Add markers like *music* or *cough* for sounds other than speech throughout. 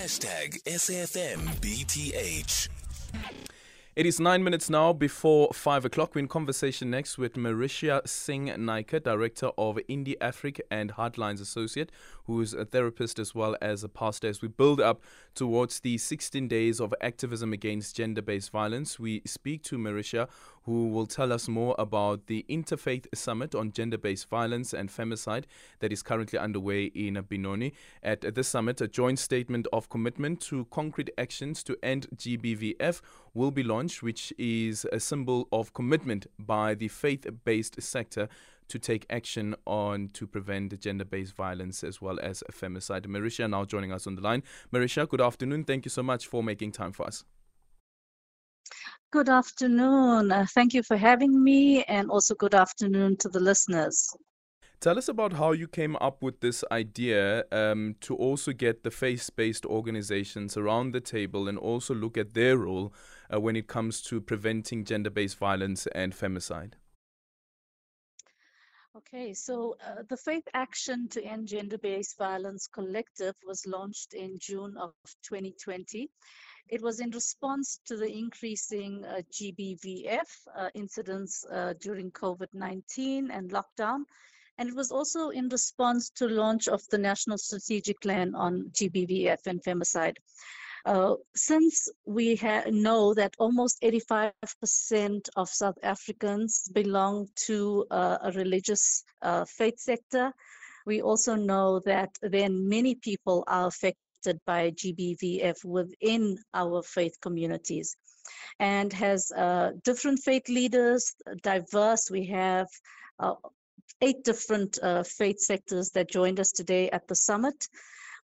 Hashtag SAFMBTH. It is nine minutes now before five o'clock. We're in conversation next with Merrishia Singh Naicker, Director of Indi Afrique and Heartlines Associate, who is a therapist as well as a pastor. As we build up towards the 16 days of activism against gender based violence, we speak to Merrishia, who will tell us more about the Interfaith Summit on Gender Based Violence and Femicide that is currently underway in Benoni. At this summit, a joint statement of commitment to concrete actions to end GBVF will be launched, which is a symbol of commitment by the faith based sector to take action on to prevent gender based violence as well as femicide. Merrishia now joining us on the line. Merrishia, good afternoon. Thank you so much for making time for us. Good afternoon. Uh, thank you for having me, and also good afternoon to the listeners. Tell us about how you came up with this idea um, to also get the faith based organizations around the table and also look at their role uh, when it comes to preventing gender based violence and femicide. Okay, so uh, the Faith Action to End Gender Based Violence Collective was launched in June of 2020 it was in response to the increasing uh, GBVF uh, incidents uh, during COVID-19 and lockdown. And it was also in response to launch of the National Strategic Plan on GBVF and femicide. Uh, since we know that almost 85% of South Africans belong to uh, a religious uh, faith sector, we also know that then many people are affected affected by GBVF within our faith communities and has uh, different faith leaders, diverse. We have uh, eight different uh, faith sectors that joined us today at the summit.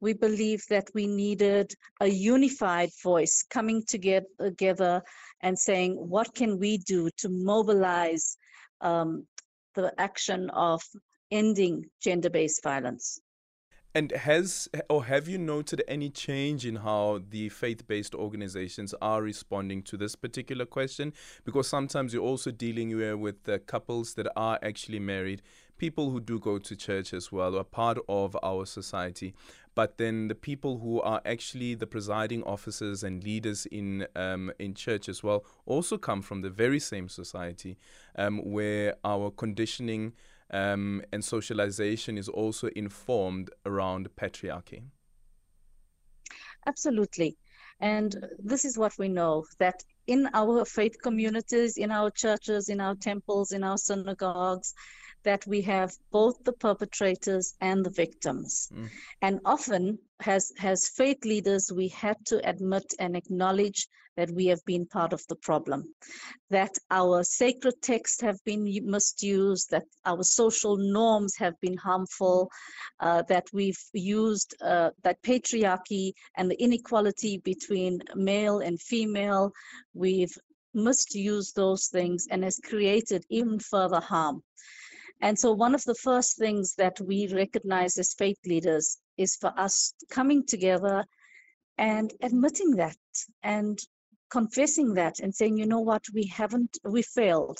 We believe that we needed a unified voice coming together and saying, what can we do to mobilize um, the action of ending gender based violence? And has or have you noted any change in how the faith-based organizations are responding to this particular question? Because sometimes you're also dealing with the couples that are actually married, people who do go to church as well, are part of our society. But then the people who are actually the presiding officers and leaders in um, in church as well also come from the very same society, um, where our conditioning um, and socialization is also informed around patriarchy. Absolutely. And this is what we know that in our faith communities, in our churches, in our temples, in our synagogues, that we have both the perpetrators and the victims. Mm. And often, as, as faith leaders, we had to admit and acknowledge that we have been part of the problem, that our sacred texts have been misused, that our social norms have been harmful, uh, that we've used uh, that patriarchy and the inequality between male and female, we've misused those things and has created even further harm. And so, one of the first things that we recognize as faith leaders is for us coming together and admitting that and confessing that and saying, you know what, we haven't, we failed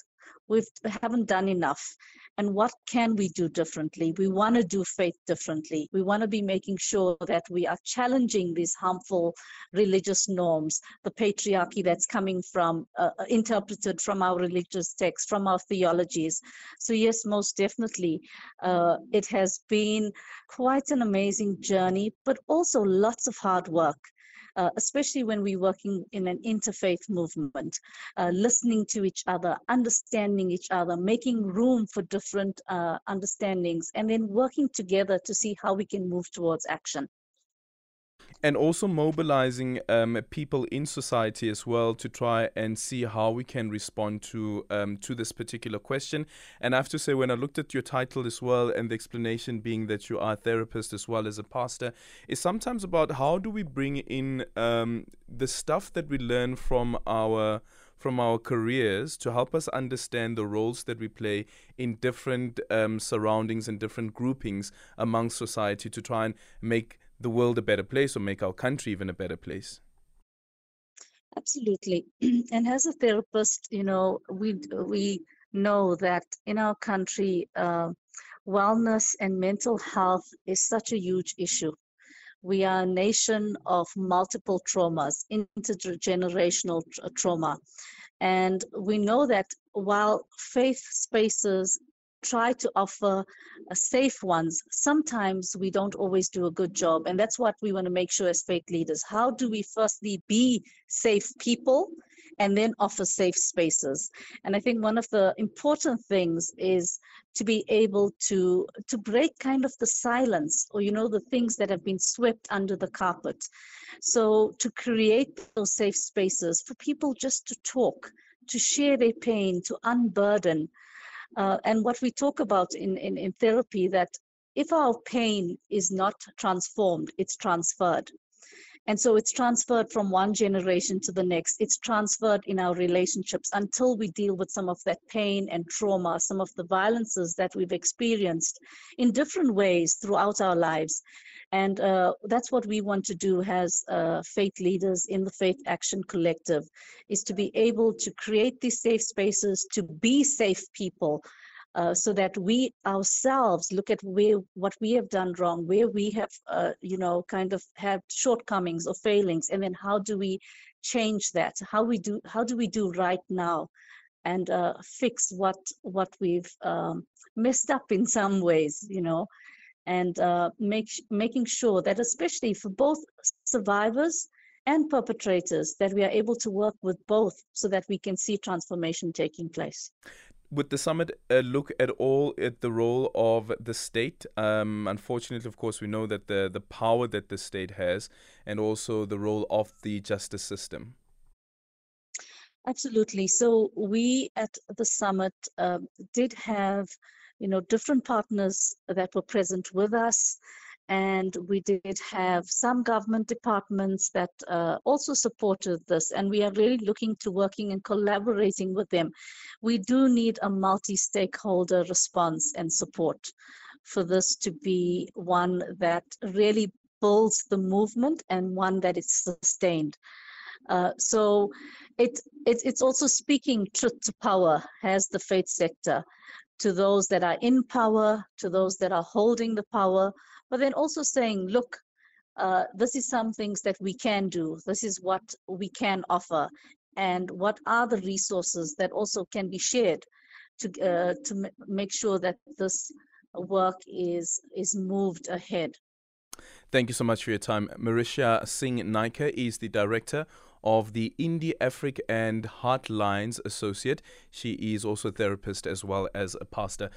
we haven't done enough. And what can we do differently? We want to do faith differently. We want to be making sure that we are challenging these harmful religious norms the patriarchy that's coming from uh, uh interpreted from our religious texts from our theologies. So yes most definitely uh, it has been quite an amazing journey but also lots of hard work uh, especially when we're working in an interfaith movement, uh, listening to each other, understanding each other, making room for different uh, understandings, and then working together to see how we can move towards action and also mobilizing um, people in society as well to try and see how we can respond to um, to this particular question. And I have to say, when I looked at your title as well, and the explanation being that you are a therapist as well as a pastor, is sometimes about how do we bring in um, the stuff that we learn from our from our careers to help us understand the roles that we play in different um, surroundings and different groupings among society to try and make the world a better place or make our country even a better place? Absolutely. *clears throat* and as a therapist, you know, we we know that in our country, uh, wellness and mental health is such a huge issue. We are a nation of multiple traumas, intergenerational tra- trauma. And we know that while faith spaces try to offer uh, safe ones, sometimes we don't always do a good job. And that's what we want to make sure as faith leaders. How do we firstly be safe people and then offer safe spaces? And I think one of the important things is to be able to to break kind of the silence or you know the things that have been swept under the carpet so to create those safe spaces for people just to talk to share their pain to unburden uh, and what we talk about in, in, in therapy that if our pain is not transformed, it's transferred. And so it's transferred from one generation to the next. It's transferred in our relationships until we deal with some of that pain and trauma, some of the violences that we've experienced in different ways throughout our lives. And uh, that's what we want to do as uh, faith leaders in the Faith Action Collective, is to be able to create these safe spaces, to be safe people, uh, so that we ourselves look at where what we have done wrong, where we have, uh, you know, kind of had shortcomings or failings, and then how do we change that? How we do? How do we do right now, and uh, fix what what we've um, messed up in some ways, you know, and uh, make making sure that especially for both survivors and perpetrators that we are able to work with both so that we can see transformation taking place would the summit uh, look at all at the role of the state? Um, unfortunately, of course, we know that the the power that the state has, and also the role of the justice system. Absolutely. So we at the summit uh, did have, you know, different partners that were present with us and we did have some government departments that uh, also supported this and we are really looking to working and collaborating with them. We do need a multi-stakeholder response and support for this to be one that really builds the movement and one that is sustained. Uh, so it, it, it's also speaking truth to power as the faith sector to those that are in power, to those that are holding the power, but then also saying, look, uh, this is some things that we can do. This is what we can offer, and what are the resources that also can be shared to uh, to m- make sure that this work is is moved ahead. Thank you so much for your time. Merrishia Singh Naicker is the director of the Indi Afrique and Heartlines Associate. She is also a therapist as well as a pastor.